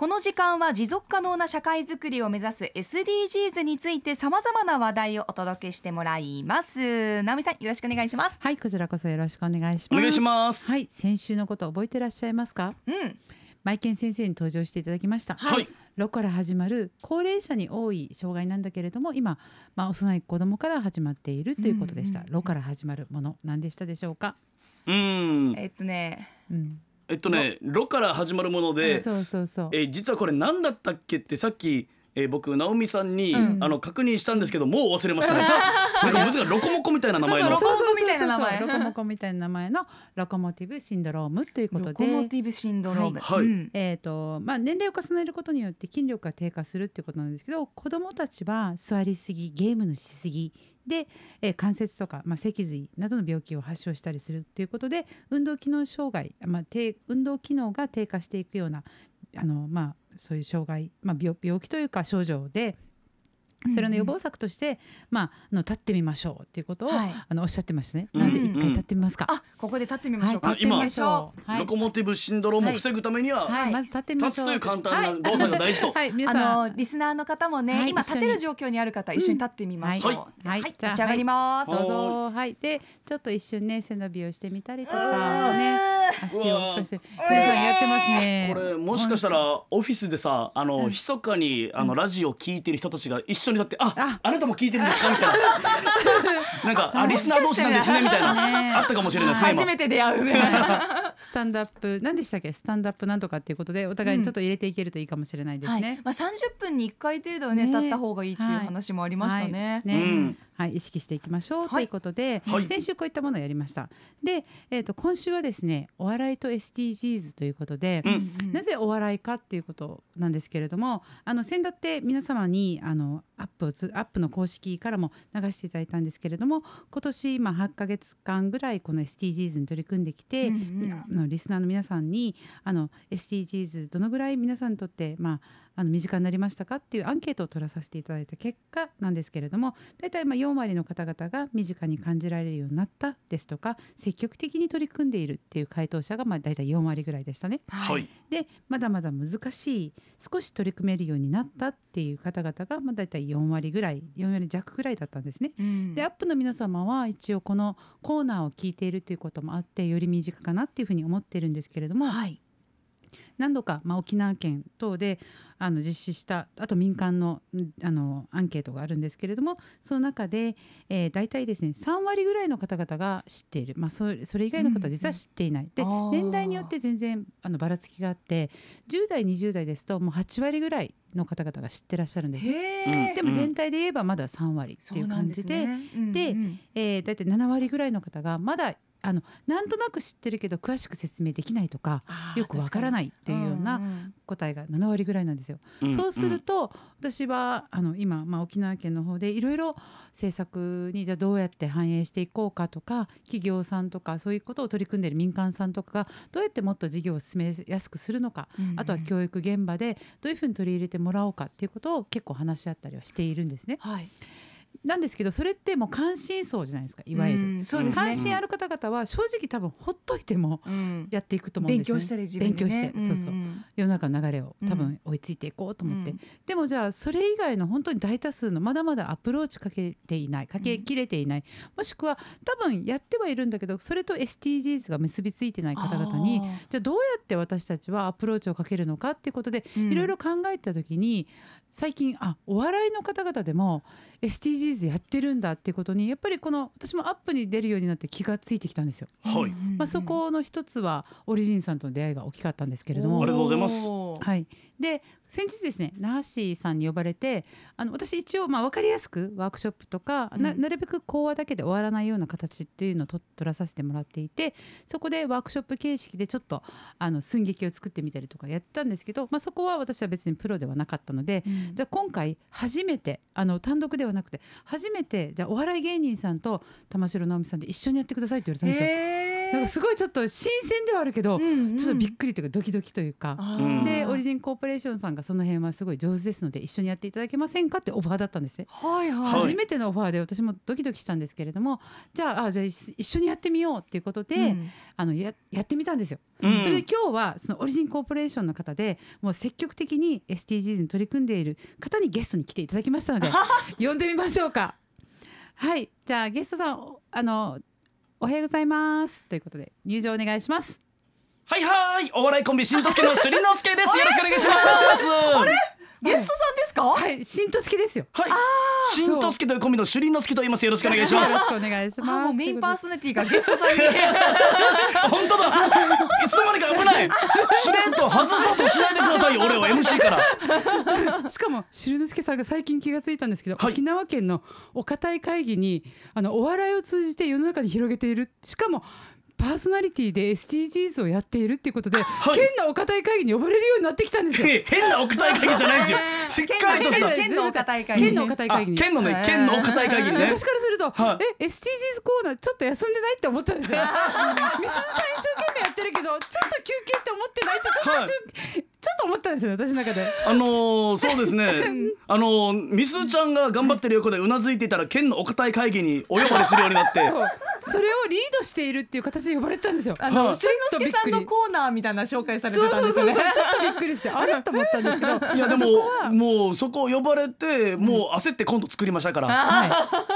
この時間は持続可能な社会づくりを目指す SDGs についてさまざまな話題をお届けしてもらいます。直美さんよろしくお願いします。はいこちらこそよろしくお願いします。お願いします。はい先週のこと覚えてらっしゃいますか？うん。マイケン先生に登場していただきました。はい。ロから始まる高齢者に多い障害なんだけれども今、まあ、幼い子供から始まっているということでした、うんうんうん。ロから始まるもの何でしたでしょうか、うん。えっとね。うん、えっとね「ロ」から始まるもので、そうそうそう。えー実はこれ何だったっけってさっき、えー僕直美さんに、うん。あの確認したんですけどもう忘れましたね。なんか難しいロコモコみたいな名前の。そうそうロコモコみたいな名前。ロコモコみたいな名前のロコモティブシンドロームということロコモでティブシンドローム。はい。はい。うん。えーとまあ、年齢を重ねることによって筋力が低下するっていうことなんですけど子どもたちは座りすぎゲームのしすぎで、えー関節とか、まあ、脊髄などの病気を発症したりするっていうことで運動機能障害、まあ、低運動機能が低下していくようなあの、まあ、そういう障害、まあ、病病気というか症状で。それの予防策として、まあ、あの立ってみましょうっていうことを、はい。あのおっしゃってましたね。うんなので一回立ってみますか？あここで立ってみましょう。か、はい、立ってみましょう。はい。ロコモティブシンドロームを防ぐためには、はい、まず立ってみましょう。立つという簡単な動作が大事と。はい、はい、皆あさん。のリスナーの方もね、はい。今立てる状況にある方、一緒に立ってみましょう。はい。はい、はい。じゃあ立ち上がります。はい。どうぞ。はい、で、ちょっと一瞬ね、背伸びをしてみたりとか、ね、足うわー。をこうして、皆さんやってますね。これもしかしたらオフィスでさあの、うん。密かにあのラジオ聞いてる人たちが一緒に立って「ああ。あなたも聞いてるんですか?」みたいな。なんかあリスナー同士なんですねみたいな、ね。あったかもしれないですね初めて出会う。スタンドアップ、何でしたっけ、スタンドアップなんとかっていうことで、お互いにちょっと入れていけるといいかもしれないですはい。ね。、まあ三十分に一回程度ねね。立った方がいいっていう話もありましたね。はい。ね。うん。はい、意識していきましょう。はい。ということで、はい。先週こういったものをやりました。で、えっ、と今週はですね、お笑いと SDGs ということで、うん。うん。なぜお笑いかっていうことなんですけれどもあの先だって皆様にあのアップをつアップの公式からも流していただいたんですけれども今年今8ヶ月間ぐらいこの SDGs に取り組んできて、うんうんあのリスナーの皆さんにあの SDGs どのぐらい皆さんにとって、まあ、あの身近になりましたかっていうアンケートを取らさせていただいた結果なんですけれども大体まあ4割の方々が身近に感じられるようになったですとか積極的に取り組んでいるっていう回答者がまあ大体4割ぐらいでしたね。はいでまだまだ難しい少し取り組めるようになったっていう方々が、まあ、大体4割ぐらい4割弱ぐらいだったんですね。うんでアップの皆様は一応このコーナーを聞いているということもあってより身近かなっていうふうに思ってるんですけれども、はい。何度か、まあ、沖縄県等であの実施したあと民間のんあのアンケートがあるんですけれどもその中で、えー、大体ですね3割ぐらいの方々が知っている、まあ、それそれ以外の方は実は知っていない、であー。年代によって全然あのばらつきがあって10代20代ですともう8割ぐらいの方々が知ってらっしゃるんです。でも全体で言えばまだ3割っていう感じで,、でえー、大体7割ぐらいの方がまだあのなんとなく知ってるけど詳しく説明できないとかよくわからないっていうような答えが7割ぐらいなんですよ。うんそうすると、私はあの今、まあ、沖縄県の方でいろいろ政策にじゃあどうやって反映していこうかとか企業さんとかそういうことを取り組んでいる民間さんとかがどうやってもっと事業を進めやすくするのか、あとは教育現場でどういうふうに取り入れてもらおうかっていうことを結構話し合ったりはしているんですね。はい。なんですけどそれってもう関心層じゃないですかいわゆる。うんそうですね。関心ある方々は正直多分ほっといてもうん。やっていくと思うんですよ強したり自分でね。勉強して、そうそうう。ん世の中の流れを多う分追いついていこうと思って、うん。でもじゃあそれ以外の本当に大多数のまだまだアプローチかけていないかけきれていない、もしくは多分やってはいるんだけどそれと SDGs が結びついてない方々にじゃあどうやって私たちはアプローチをかけるのかっていうことでいろいろ考えた時に最近あお笑いの方々でも SDGs やってるんだっていうことにやっぱりこの私もアップに出るようになって気がついてきたんですよ。はい。まあ、そこの一つはオリジンさんとの出会いが大きかったんですけれども。ありがとうございますはい、で先日ですね那覇市さんに呼ばれてあの私一応まあ分かりやすくワークショップとか、なうん。なるべく講話だけで終わらないような形っていうのをと取らさせてもらっていてそこでワークショップ形式でちょっとあの寸劇を作ってみたりとかやったんですけど、まあ、そこは私は別にプロではなかったので、じゃあ今回初めてあの単独ではなくて初めてじゃあお笑い芸人さんと玉城直美さんで一緒にやってくださいって言われたんですよ。へなんかすごいちょっと新鮮ではあるけど、うんうんちょっとびっくりというかドキドキというか。でオリジンコーポレーションさんがその辺はすごい上手ですので一緒にやっていただけませんかってオファーだったんですね。はいはい、はい初めてのオファーで私もドキドキしたんですけれどもじゃああじゃあ一一緒にやってみようっていうことで、うんあのややってみたんですよ。うんそれで今日はそのオリジンコーポレーションの方でもう積極的に SDGs に取り組んでいる方にゲストに来ていただきましたので 呼んでみましょうか。はいじゃあゲストさんおあのおはようございます。ということで入場お願いします。はいはい。お笑いコンビしんとすけのしゅりのすけです。よろしくお願いしますゲストさんですか、はい。しんとすけですよ。はい。しんとすけというコンビのしゅりのすけと言います。よろしくお願いします。よろしくお願いします。あもうメインパーソナリティがゲストさんに。本当だ。いつの間にか危ない。しれんと外そうとしないでください。よ俺を MC から。しかもしるのすけさんが最近気がついたんですけど、はい。沖縄県のお堅い会議にあのお笑いを通じて世の中に広げている。しかもパーソナリティで SDGs をやっているっていうことで、い。県のお堅い会議に呼ばれるようになってきたんですよ。へ 変な奥大会議じゃないですよ。しっかりとした県県のお堅い会議県のお堅いあ会議に。県のね県のお堅い会議にね私からすると、はえ SDGs コーナーちょっと休んでないって思ったんですよ。みすずさん一生懸命やってるけどちょっと休憩って思ってないってちょっと、は いちょっと思ったんですよ私の中で。あのー、そうですね。あのー、みすちゃんが頑張ってる横でうなずいていたら県のお堅い会議にお呼ばれするようになってそうそれをリードしているっていう形で呼ばれてたんですよ。あの、はいしんのすけさんのコーナーみたいな紹介されてそうたんそうそうそうですよね。ちょっとびっくりしてあれ？と思ったんですけど。いやでそこもは。もうそこを呼ばれてもう焦ってコント作りましたから。は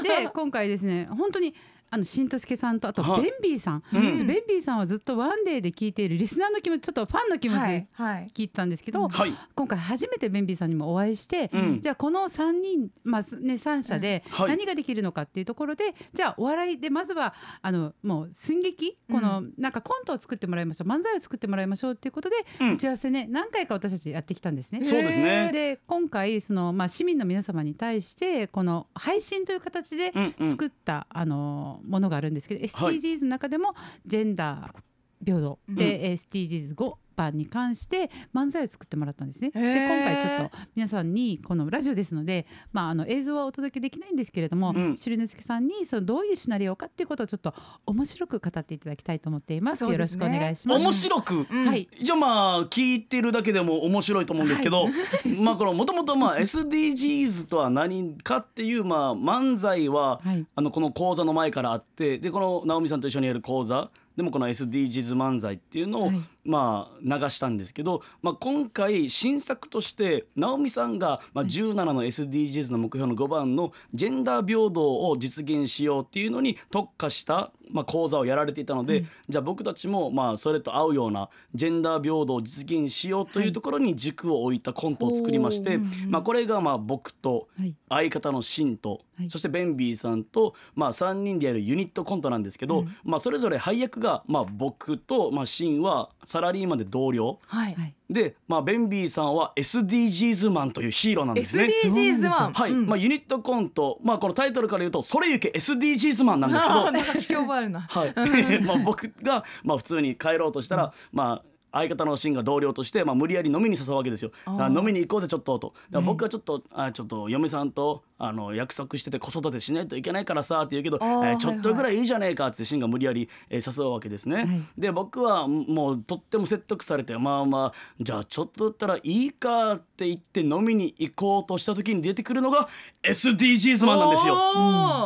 い、で今回ですね本当にあのしんとすけさんとあとはい。ベンビーさん、ベンビーさんはずっとワンデーで聞いているリスナーの気持ちちょっとファンの気持ちはで。聞いてたんですけど、はい。今回初めてベンビーさんにもお会いして、うん。じゃあこの3人、まあね、3社ではい。何ができるのかっていうところで、じゃあお笑いでまずはあのもう寸劇この、なんかコントを作ってもらいましょう漫才を作ってもらいましょうっていうことで、うん。打ち合わせね何回か私たちやってきたんですね。そうですね。で今回その、まあ、市民の皆様に対してこの配信という形で作った、あのものがあるんですけど、はい。SDGs の中でもジェンダー平等。で、SDGs5 番に関して漫才を作ってもらったんですね。で今回ちょっと皆さんにこのラジオですので、まあ、あの映像はお届けできないんですけれども、うん。しるねすけさんにそのどういうシナリオかっていうことをちょっと面白く語っていただきたいと思っています。すね。よろしくお願いします。面白く？うん。はい。じゃあまあ聞いてるだけでも面白いと思うんですけど、まあこのもともとまあ SDGs とは何かっていうまあ漫才ははい。あのこの講座の前からあってでこの直美さんと一緒にやる講座。でもこの SDGs 漫才っていうのをはい。まあ流したんですけど、まあ、今回新作として直美さんがまあ17の SDGs の目標の5番のジェンダー平等を実現しようっていうのに特化したまあ講座をやられていたので、じゃあ僕たちもまあそれと合うようなジェンダー平等を実現しようというところに軸を置いたコントを作りまして、まあ、これがまあ僕とはい。相方のシンと、はい。そしてベンビーさんと、まあ、3人でやるユニットコントなんですけど、まあ、それぞれ配役が、まあ、僕と、まあ、シンはサラリーマンで同僚。はい。はい。で、まあ、ベンビーさんは SDGs マンというヒーローなんですね。SDGs は。はい、うん。まあ、ユニットコント、まあ、このタイトルから言うと「それゆけ SDGs マン」なんですけど。あーなんか聞き覚えあるな。はい、まあ僕がまあ普通に帰ろうとしたら、まあ相方のシンが同僚として、まあ、無理やり飲みに誘うわけですよ。あ飲みに行こうぜちょっとと。だから僕はちょっと、あちょっと嫁さんとあの約束してて子育てしないといけないからさって言うけど、えーちょっとぐらいいいじゃねえかってシンが無理やり、えー誘うわけですね。はいで僕はもうとっても説得されてまあまあじゃあちょっとだったらいいかって言って飲みに行こうとした時に出てくるのが SDGs マンなんですよ。お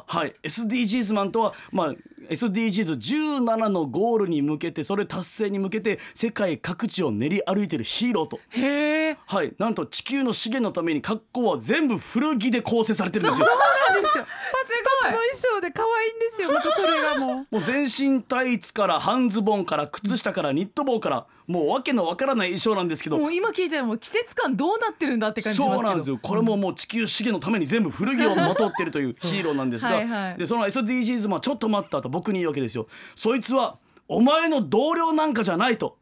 ーはい、SDGs マンとは、まあ、SDGs17 のゴールに向けてそれ達成に向けて世界各地を練り歩いてるヒーローと。へえ。はい、なんと地球の資源のために格好は全部古着で構成されてるんですよ。そうなんですよ。パツパツの衣装で可愛いんですよ。またそれがもう。もう全身タイツから半ズボンから靴下からニット帽からもうわけのわからない衣装なんですけどもう今聞いても季節感どうなってるんだって感じしますけど。そうなんですよこれももう地球資源のために全部古着をまとってるというヒーローなんですがはいはいでその SDGs もちょっと待ったと僕に言うわけですよそいつはお前の同僚なんかじゃないと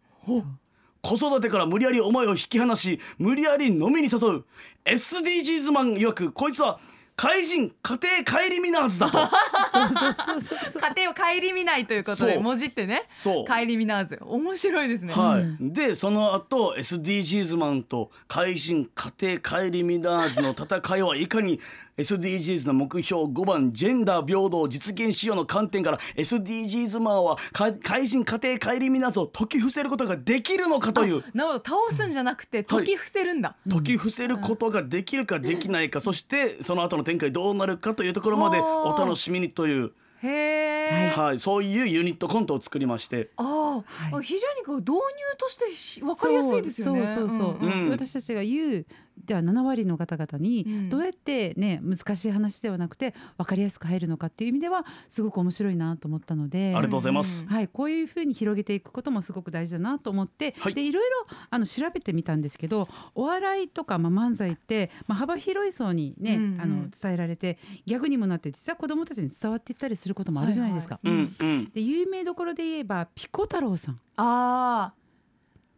子育てから無理やりお前を引き離し無理やり飲みに誘う SDGs マン曰くこいつは怪人家庭顧みならずだと そうそうそうそうそう。家庭を顧みないということでそうもじってね。そう顧みならず。面白いですね。はい、でその後 SDGs マンと怪人家庭顧みならずの戦いはいかに SDGs の目標5番ジェンダー平等を実現しようの観点から SDGs マンはか怪人家庭顧みなどを解き伏せることができるのかという。なるほど倒すんじゃなくて解き伏せるんだ、解き伏せることができるかできないか、そしてその後の展開どうなるかというところまでお楽しみにという、へえ、はい、そういうユニットコントを作りまして。ああ、はい。非常にこう導入としてひ分かりやすいですよね。そうそうそう、うん。うん。私たちが言うじゃあ7割の方々にうん。どうやってね難しい話ではなくて分かりやすく入るのかっていう意味ではすごく面白いなと思ったのでありがとうございます。はい、こういうふうに広げていくこともすごく大事だなと思って、はい。でいろいろあの調べてみたんですけどお笑いとか、まあ、漫才って、まあ、幅広い層にね、うんうん。あの伝えられてギャグにもなって実は子どもたちに伝わっていったりすることもあるじゃないですか。はいうんうん。で有名どころで言えばピコ太郎さん。あ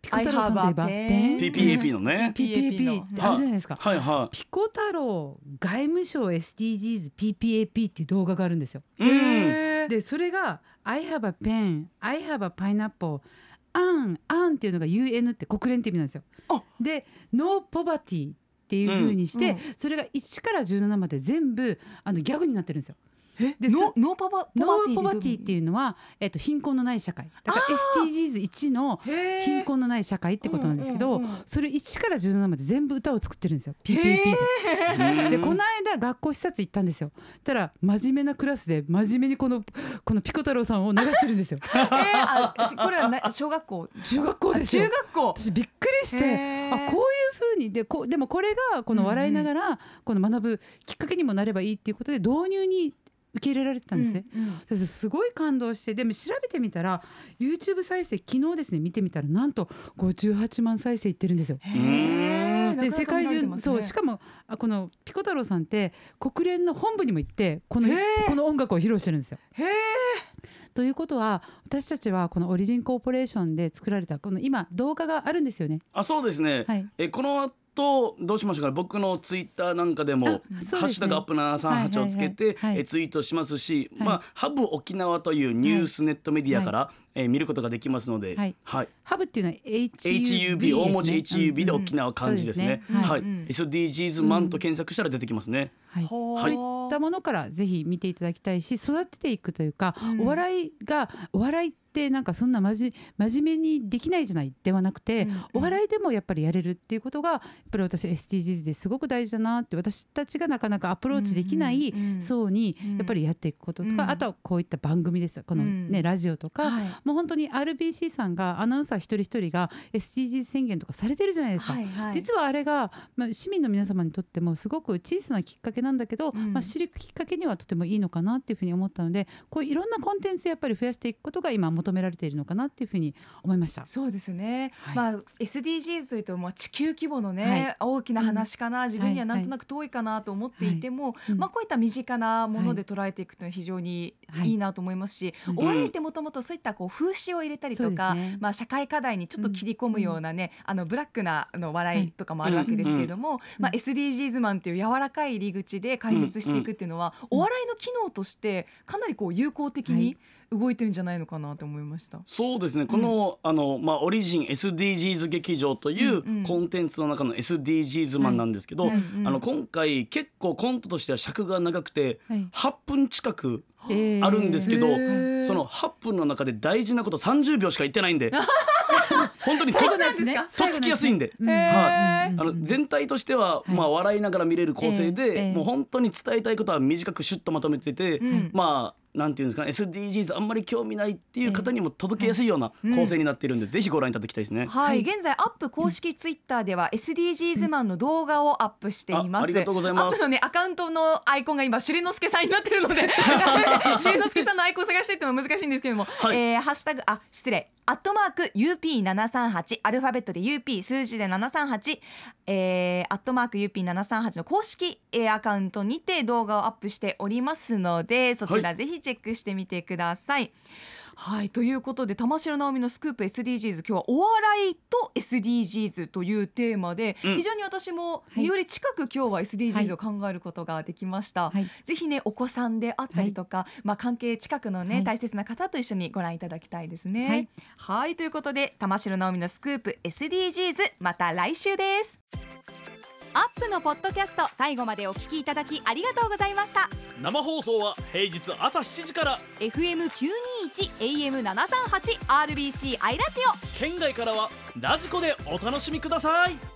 ピコ太郎さんといえば PPAP のね PPAP ってあるじゃないですか。はいはピコ太郎外務省 SDGs PPAP っていう動画があるんですよ。い。うん。でそれが「I have a pen」「I have a pineapple」「アン」「アン」っていうのが UN って国連って意味なんですよあ。で「No poverty」っていう風にして、うんそれが1から17まで全部あのギャグになってるんですよ。えで no no pa pa no poverty っていうのは、えっと貧困のない社会。だから SDGs1 のへー。貧困のない社会ってことなんですけど、それ1から17まで全部歌を作ってるんですよ。PPP で。でこの間学校視察行ったんですよ。たら真面目なクラスで真面目にこのこのピコ太郎さんを流してるんですよ。えー、あこれはな小学校？中学校ですよ。中学校。私びっくりしてあこういう風にでこでもこれがこの笑いながらこの学ぶきっかけにもなればいいっていうことで導入に受け入れられてたんですね。うんうん私すごい感動してでも調べてみたら YouTube 再生昨日ですね見てみたらなんと58万再生いってるんですよ。で世界中、そうしかかもあこのピコ太郎さんって国連の本部にも行ってこのこの音楽を披露してるんですよ。へーということは私たちはこのオリジンコーポレーションで作られたこの今動画があるんですよね。あそうですね。はいえこの後どうしましょうかね。僕のツイッターなんかでもですね。ハッシュタグアップ738をつけて、はいはいはい。はい。えツイートしますし、はい。まあハブ沖縄というニュースネットメディアから、え見ることができますので、はい。はい、ハブっていうのは HUB HUB 大文字 HUB でうん沖縄漢字ですね。はい、SDGs マンと検索したら出てきますね。はい。そういったものからぜひ見ていただきたいし育てていくというか、うん。お笑いがお笑いってなんかそんなまじ真面目にできないじゃないではなくて、うんうん。お笑いでもやっぱりやれるっていうことがやっぱり私 SDGs ですごく大事だなって私たちがなかなかアプローチできないうんうんうん。層にうん。やっぱりやっていくこととか、うん。あとはこういった番組ですこのね、うん。ラジオとか、はい。もう本当に RBC さんがアナウンサー一人一人が SDGs 宣言とかされてるじゃないですか。はいはい。実はあれが、まあ、市民の皆様にとってもすごく小さなきっかけなんだけど、うん。まあ、知るきっかけにはとてもいいのかなっていうふうに思ったのでこういろんなコンテンツやっぱり増やしていくことが今求められているのかなっていうふうに思いました。そうですね、はい。まあ SDGs というとまあ地球規模のね、大きな話かな、自分にはなんとなく遠いかなと思っていても、うんまあこういった身近なもので捉えていくというのは非常にいい。なと思いますし、うんお笑いってもともとそういったこう風刺を入れたりとか、ね。まあ社会課題にちょっと切り込むようなね、あのブラックなあの笑いとかもあるわけですけれども、まあ SDGs マンっていう柔らかい入り口で解説していくっていうのは、お笑いの機能としてかなりこう有効的に動いてるんじゃないのかなと思いました。そうですね。この,、あのまあ、オリジン SDGs 劇場といううんうんコンテンツの中の SDGs マンなんですけど、あの今回結構コントとしては尺が長くてはい。8分近くえー。あるんですけど、へー。その8分の中で大事なこと30秒しか言ってないんで。本当にとっつきやすいんで。はい。うんあの全体としては、はい。まあ、笑いながら見れる構成ええで、ええもう本当に伝えたいことは短くシュッとまとめてて、うん。まあなんていうんですかね SDGs あんまり興味ないっていう方にも届けやすいようなうん構成になっているんで、ぜひご覧いただきたいですね。はい、はい。現在アップ公式ツイッターでは SDGs マンの動画をアップしています。あありがとうございます。アップのねアカウントのアイコンが今しりのすけさんになってるので、しりのすけさんのアイコン探してってのは難しいんですけども、はい。えーハッシュタグあ失礼。アットマーク UP738 アルファベットで UP 数字で738、えー、アットマーク UP738 の公式、えーアカウントにて動画をアップしておりますのでそちらぜひチェックしてみてください。はいということで玉城直美のスクープ SDGs 今日はお笑いと SDGs というテーマで、うん非常に私もはいより近く今日は SDGs を考えることができました。はいぜひねお子さんであったりとか、まあ関係近くのね、はい大切な方と一緒にご覧いただきたいですね。はい、はいということで玉城直美のスクープ SDGs また来週です。アップのポッドキャスト最後までお聞きいただきありがとうございました。生放送は平日朝7時から。FM921 AM738 RBC アイラジオ。県外からはラジコでお楽しみください